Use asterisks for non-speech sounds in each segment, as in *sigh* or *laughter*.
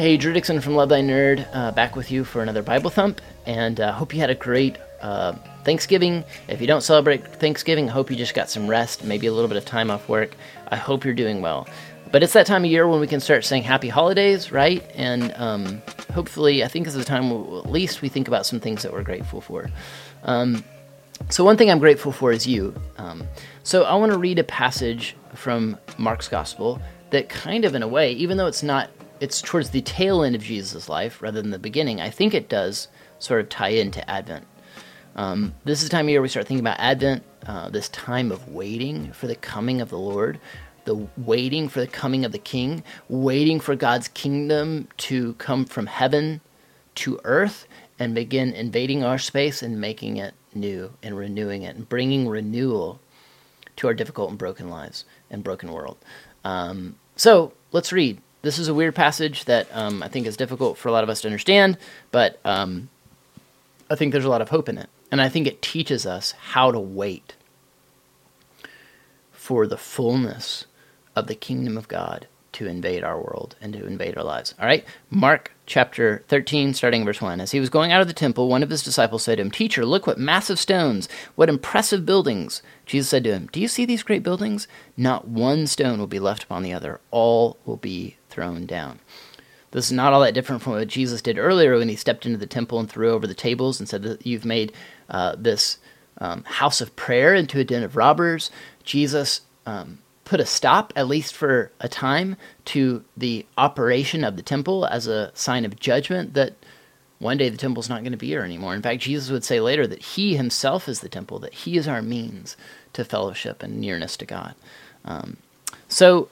Hey, Drew Dixon from Love Thy Nerd, uh, back with you for another Bible Thump, and uh, hope you had a great uh, Thanksgiving. If you don't celebrate Thanksgiving, I hope you just got some rest, maybe a little bit of time off work. I hope you're doing well. But it's that time of year when we can start saying Happy Holidays, right? And um, hopefully, I think this is the time at least we think about some things that we're grateful for. Um, so, one thing I'm grateful for is you. Um, so, I want to read a passage from Mark's Gospel that kind of, in a way, even though it's not, it's towards the tail end of Jesus' life rather than the beginning, I think it does sort of tie into Advent. Um, this is the time of year we start thinking about Advent, uh, this time of waiting for the coming of the Lord, the waiting for the coming of the King, waiting for God's kingdom to come from heaven to earth and begin invading our space and making it new and renewing it and bringing renewal to our difficult and broken lives and broken world. Um, so let's read. This is a weird passage that um, I think is difficult for a lot of us to understand, but um, I think there's a lot of hope in it. And I think it teaches us how to wait for the fullness of the kingdom of God to invade our world and to invade our lives. All right? Mark chapter 13, starting verse 1. As he was going out of the temple, one of his disciples said to him, Teacher, look what massive stones, what impressive buildings. Jesus said to him, Do you see these great buildings? Not one stone will be left upon the other, all will be thrown down. This is not all that different from what Jesus did earlier when he stepped into the temple and threw over the tables and said that you've made uh, this um, house of prayer into a den of robbers. Jesus um, put a stop, at least for a time, to the operation of the temple as a sign of judgment that one day the temple's not going to be here anymore. In fact, Jesus would say later that he himself is the temple, that he is our means to fellowship and nearness to God. Um, so,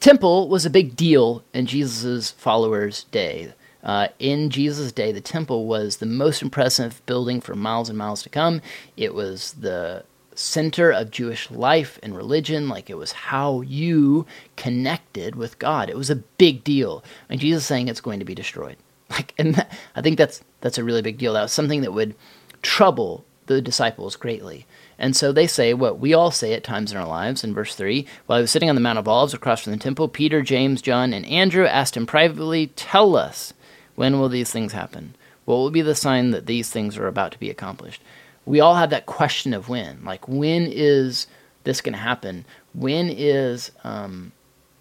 temple was a big deal in Jesus' followers' day. Uh, in Jesus' day, the temple was the most impressive building for miles and miles to come. It was the center of Jewish life and religion, like it was how you connected with God. It was a big deal. And Jesus saying it's going to be destroyed. *laughs* Like and that, I think that's that's a really big deal. That was something that would trouble the disciples greatly. And so they say what we all say at times in our lives. In verse 3, while he was sitting on the Mount of Olives across from the temple, Peter, James, John, and Andrew asked him privately, Tell us, when will these things happen? What will be the sign that these things are about to be accomplished? We all have that question of when. Like, when is this going to happen? When is, um,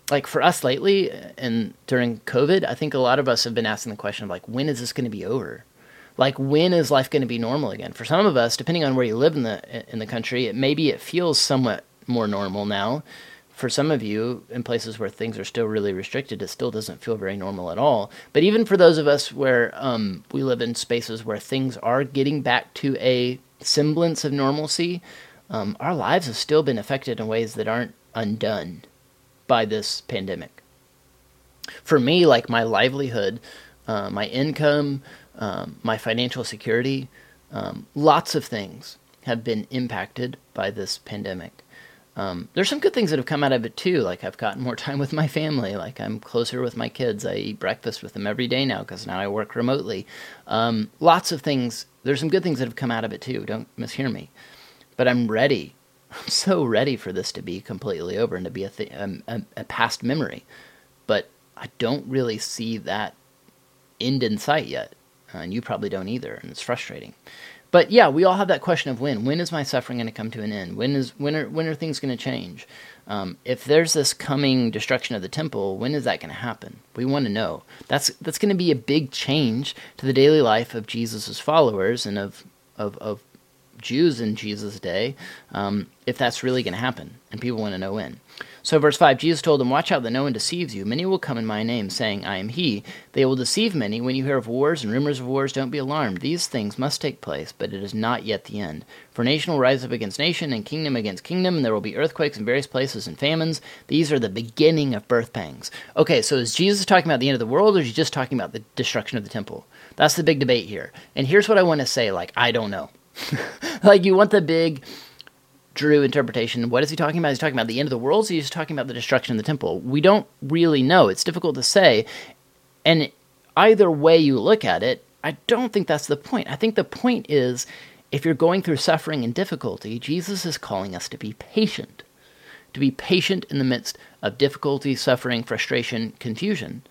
like, for us lately and during COVID, I think a lot of us have been asking the question of, like, when is this going to be over? Like, when is life going to be normal again? For some of us, depending on where you live in the in the country, it maybe it feels somewhat more normal now. For some of you, in places where things are still really restricted, it still doesn't feel very normal at all. But even for those of us where um, we live in spaces where things are getting back to a semblance of normalcy, um, our lives have still been affected in ways that aren't undone by this pandemic. For me, like my livelihood, uh, my income, um, my financial security, um, lots of things have been impacted by this pandemic. Um, there's some good things that have come out of it too. Like I've gotten more *laughs* time with my family. Like I'm closer with my kids. I eat breakfast with them every day now because now I work remotely. Um, lots of things there's some good things that have come out of it too. Don't mishear me. But I'm ready. I'm so ready for this to be completely over and to be a, th- a, a, a past memory. But I don't really see that end in sight yet. And you probably don't either. And it's frustrating. But yeah, we all have that question of when. When is my suffering going to come to an end? When is when are when are things going to change? Um, if there's this coming destruction of the temple, when is that going to happen? We want to know. That's that's going to be a big change to the daily life of Jesus' followers and of of, of Jews in Jesus' day. Um, if that's really going to happen, and people want to know when. So, verse 5 Jesus told them, Watch out that no one deceives you. Many will come in my name, saying, I am he. They will deceive many. When you hear of wars and rumors of wars, don't be alarmed. These things must take place, but it is not yet the end. For nation will rise up against nation, and kingdom against kingdom, and there will be earthquakes in various places and famines. These are the beginning of birth pangs. Okay, so is Jesus talking about the end of the world, or is he just talking about the destruction of the temple? That's the big debate here. And here's what I want to say like, I don't know. *laughs* like, you want the big Drew interpretation. What is he talking about? He's talking about the end of the world, he's talking about the destruction of the temple. We don't really know. It's difficult to say. And either way you look at it, I don't think that's the point. I think the point is if you're going through suffering and difficulty, Jesus is calling us to be patient, to be patient in the midst of difficulty, suffering, frustration, confusion.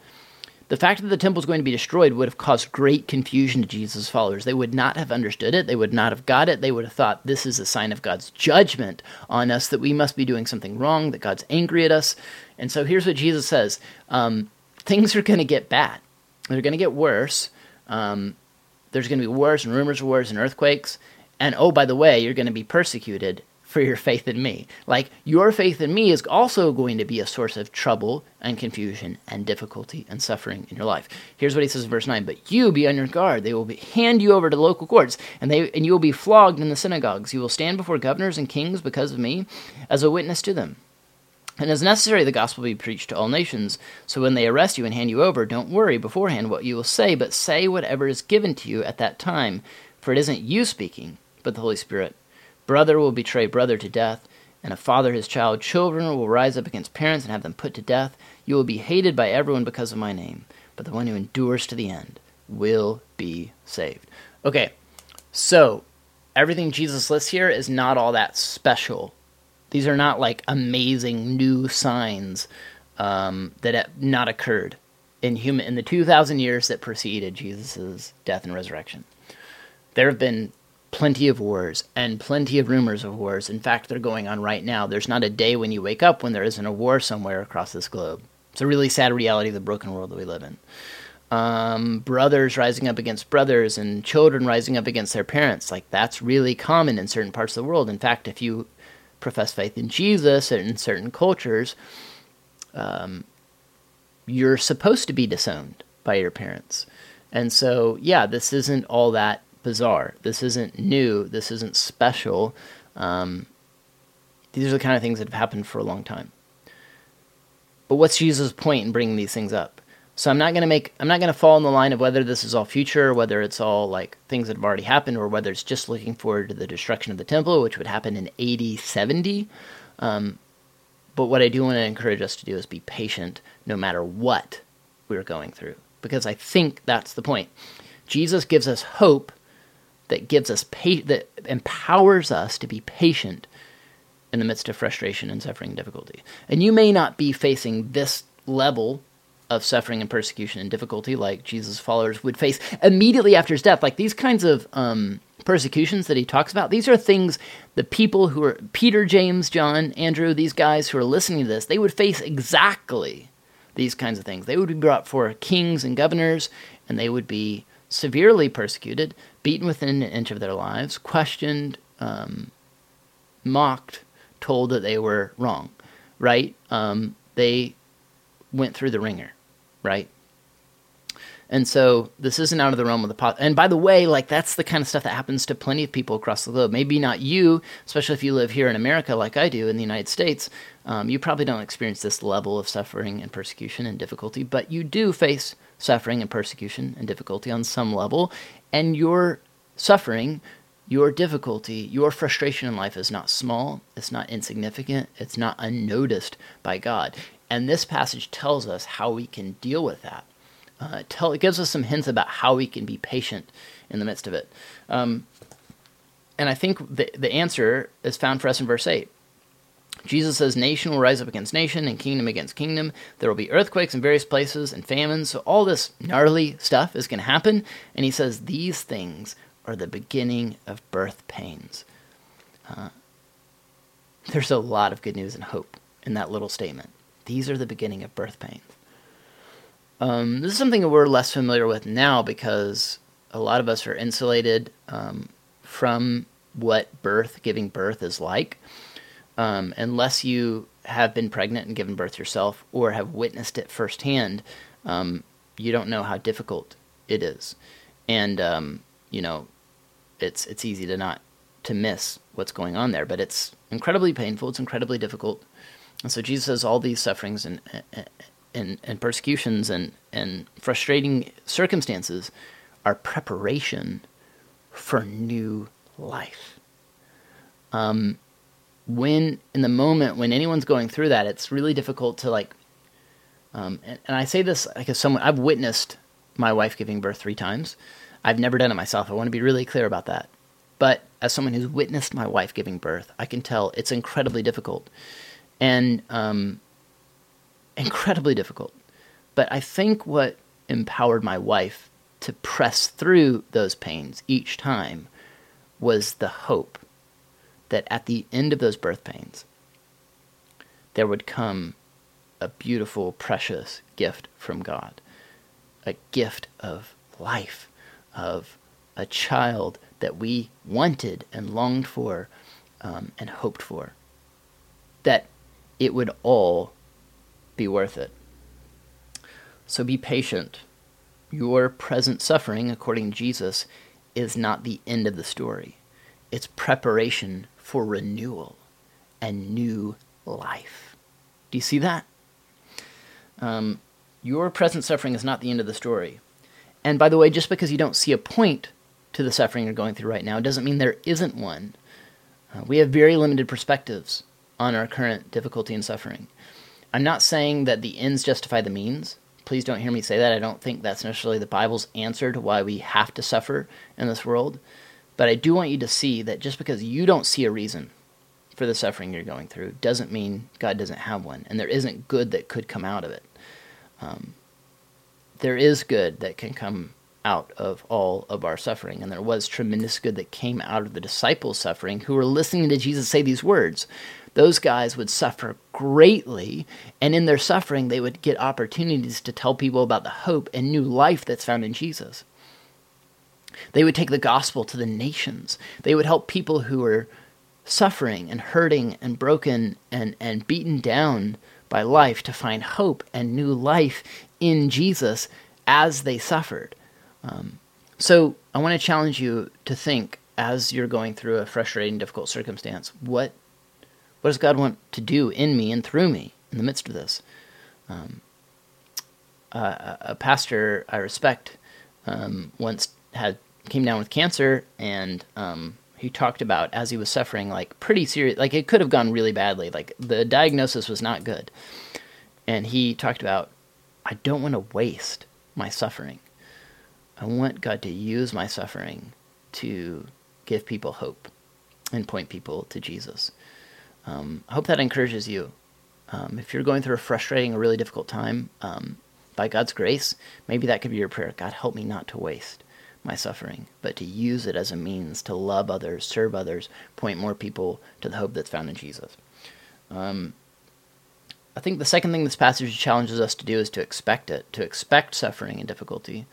The fact that the temple is going to be destroyed would have caused great confusion to Jesus' followers. They would not have understood it. They would not have got it. They would have thought this is a sign of God's judgment on us, that we must be doing something wrong, that God's angry at us. And so here's what Jesus says um, things are going to get bad, they're going to get worse. Um, there's going to be wars and rumors of wars and earthquakes. And oh, by the way, you're going to be persecuted for your faith in me. Like, your faith in me is also going to be a source of trouble and confusion and difficulty and suffering in your life. Here's what he says in verse 9 But you be on your guard. They will be, hand you over to local courts, and, they, and you will be flogged in the synagogues. You will stand before governors and kings because of me as a witness to them. And as necessary, the gospel be preached to all nations. So when they arrest you and hand you over, don't worry beforehand what you will say, but say whatever is given to you at that time. For it isn't you speaking, but the Holy Spirit. Brother will betray brother to death, and a father his child. Children will rise up against parents and have them put to death. You will be hated by everyone because of my name, but the one who endures to the end will be saved. Okay, so everything Jesus lists here is not all that special. These are not like amazing new signs um, that have not occurred in human in the two thousand years that preceded Jesus' death and resurrection. There have been plenty of wars and plenty of rumors of wars. In fact, they're going on right now. There's not a day when you wake up when there isn't a war somewhere across this globe. It's a really sad reality of the broken world that we live in. Um, brothers rising up against brothers and children rising up against their parents. Like, that's really common in certain parts of the world. In fact, if you profess faith in Jesus in certain cultures, um, you're supposed to be disowned by your parents. And so, yeah, this isn't all that bizarre. This isn't new. This isn't special. Um, these are the kind of things that have happened for a long time. But what's Jesus' point in bringing these things up? So I'm not going to make I'm not going to fall in the line of whether this is all future, whether it's all like things that have already happened, or whether it's just looking forward to the destruction of the temple, which would happen in AD 70. Um, but what I do want to encourage us to do is be patient, no matter what we're going through, because I think that's the point. Jesus gives us hope that gives us pa- that empowers us to be patient in the midst of frustration and suffering and difficulty. And you may not be facing this level of suffering and persecution and difficulty like Jesus' followers would face immediately after his death. Like these kinds of um, persecutions that he talks about, these are things the people who are Peter, James, John, Andrew, these guys who are listening to this, they would face exactly these kinds of things. They would be brought for kings and governors, and they would be severely persecuted, beaten within an inch of their lives, questioned, um, mocked, told that they were wrong, right? Um, they went through the wringer, right? And so this isn't out of the realm of the pot. And by the way, like that's the kind of stuff that happens to plenty of people across the globe. Maybe not you, especially if you live here in America, like I do in the United States. Um, you probably don't experience this level of suffering and persecution and difficulty, but you do face suffering and persecution and difficulty on some level. And your suffering, your difficulty, your frustration in life is not small, it's not insignificant, it's not unnoticed by God. And this passage tells us how we can deal with that. Uh, it, tell, it gives us some hints about how we can be patient in the midst of it. Um, and I think the, the answer is found for us in verse 8. Jesus says, Nation will rise up against nation and kingdom against kingdom. There will be earthquakes in various places and famines. So, all this gnarly stuff is going to happen. And he says, These things are the beginning of birth pains. Uh, there's a lot of good news and hope in that little statement. These are the beginning of birth pains. Um, this is something that we're less familiar with now because a lot of us are insulated um, from what birth, giving birth, is like um, unless you have been pregnant and given birth yourself or have witnessed it firsthand, um, you don't know how difficult it is, and um, you know, it's it's easy to not to miss what's going on there, but it's incredibly painful. It's incredibly difficult, and so Jesus says all these sufferings and and, and persecutions and and frustrating circumstances are preparation for new life. Um, when in the moment when anyone's going through that, it's really difficult to like. Um, and, and I say this like as someone I've witnessed my wife giving birth three times. I've never done it myself. I want to be really clear about that. But as someone who's witnessed my wife giving birth, I can tell it's incredibly difficult, and um, incredibly difficult. But I think what empowered my wife to press through those pains each time was the hope that at the end of those birth pains, there would come a beautiful, precious gift from God, a gift of life, of a child that we wanted and longed for um, and hoped for, that it would all be worth it. So be patient. Your present suffering, according to Jesus, is not the end of the story. It's preparation for renewal and new life. Do you see that? Um, your present suffering is not the end of the story. And by the way, just because you don't see a point to the suffering you're going through right now doesn't mean there isn't one. Uh, we have very limited perspectives on our current difficulty and suffering. I'm not saying that the ends justify the means. Please don't hear me say that. I don't think that's necessarily the Bible's answer to why we have to suffer in this world. But I do want you to see that just because you don't see a reason for the suffering you're going through doesn't mean God doesn't have one, and there isn't good that could come out of it. Um, there is good that can come out of all of our suffering, and there was tremendous good that came out of the disciples' suffering who were listening to Jesus say these words. Those guys would suffer greatly, and in their suffering, they would get opportunities to tell people about the hope and new life that's found in Jesus. They would take the gospel to the nations. They would help people who were suffering and hurting and broken and, and beaten down by life to find hope and new life in Jesus as they suffered. Um, so I want to challenge you to think as you're going through a frustrating, difficult circumstance, what what does God want to do in me and through me in the midst of this? Um, uh, a pastor I respect um, once had came down with cancer, and um, he talked about as he was suffering, like pretty serious, like it could have gone really badly. Like the diagnosis was not good, and he talked about, I don't want to waste my suffering. I want God to use my suffering to give people hope and point people to Jesus. Um, I hope that encourages you. Um, if you're going through a frustrating or really difficult time, um, by God's grace, maybe that could be your prayer. God, help me not to waste my suffering, but to use it as a means to love others, serve others, point more people to the hope that's found in Jesus. Um, I think the second thing this passage challenges us to do is to expect it, to expect suffering and difficulty.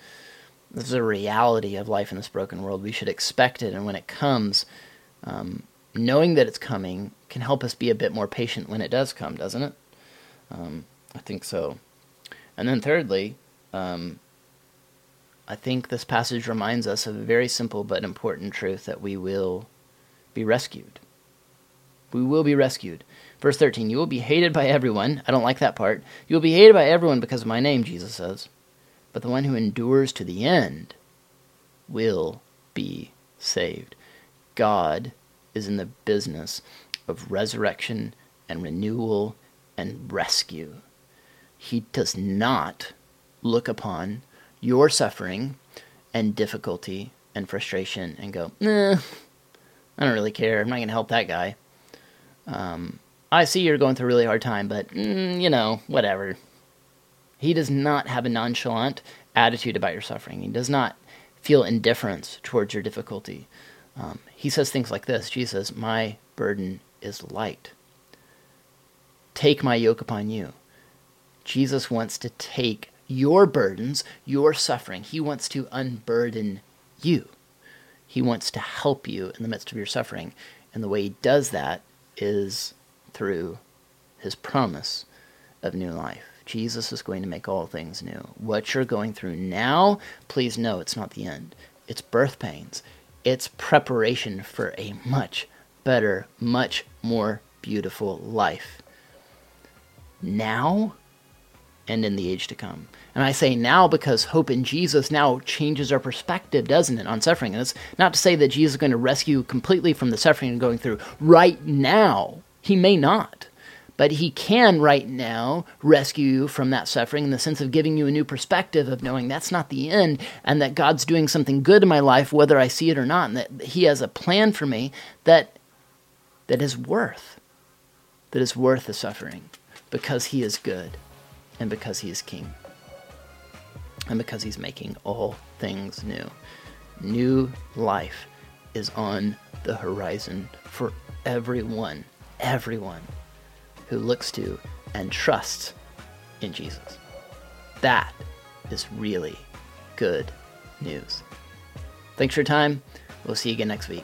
This is a reality of life in this broken world. We should expect it, and when it comes, um, knowing that it's coming can help us be a bit more patient when it does come, doesn't it? Um, I think so. And then, thirdly, um, I think this passage reminds us of a very simple but important truth that we will be rescued. We will be rescued. Verse 13, you will be hated by everyone. I don't like that part. You will be hated by everyone because of my name, Jesus says. But the one who endures to the end will be saved. God is in the business of resurrection and renewal and rescue. He does not look upon your suffering and difficulty and frustration and go, nah, I don't really care. I'm not going to help that guy. Um, I see you're going through a really hard time, but, mm, you know, whatever. He does not have a nonchalant attitude about your suffering. He does not feel indifference towards your difficulty. Um, he says things like this Jesus, My burden is light. Take my yoke upon you. Jesus wants to take your burdens, your suffering. He wants to unburden you. He wants to help you in the midst of your suffering. And the way he does that is through his promise of new life. Jesus is going to make all things new. What you're going through now, please know it's not the end. It's birth pains. It's preparation for a much better, much more beautiful life. Now and in the age to come. And I say now because hope in Jesus now changes our perspective, doesn't it, on suffering? And it's not to say that Jesus is going to rescue completely from the suffering you're going through right now. He may not. But he can right now rescue you from that suffering in the sense of giving you a new perspective of knowing that's not the end and that God's doing something good in my life, whether I see it or not, and that he has a plan for me that that is worth that is worth the suffering because he is good and because he is king. and because He's making all things new. New life is on the horizon for everyone, everyone who looks to and trusts in Jesus. That is really good news. Thanks for your time. We'll see you again next week.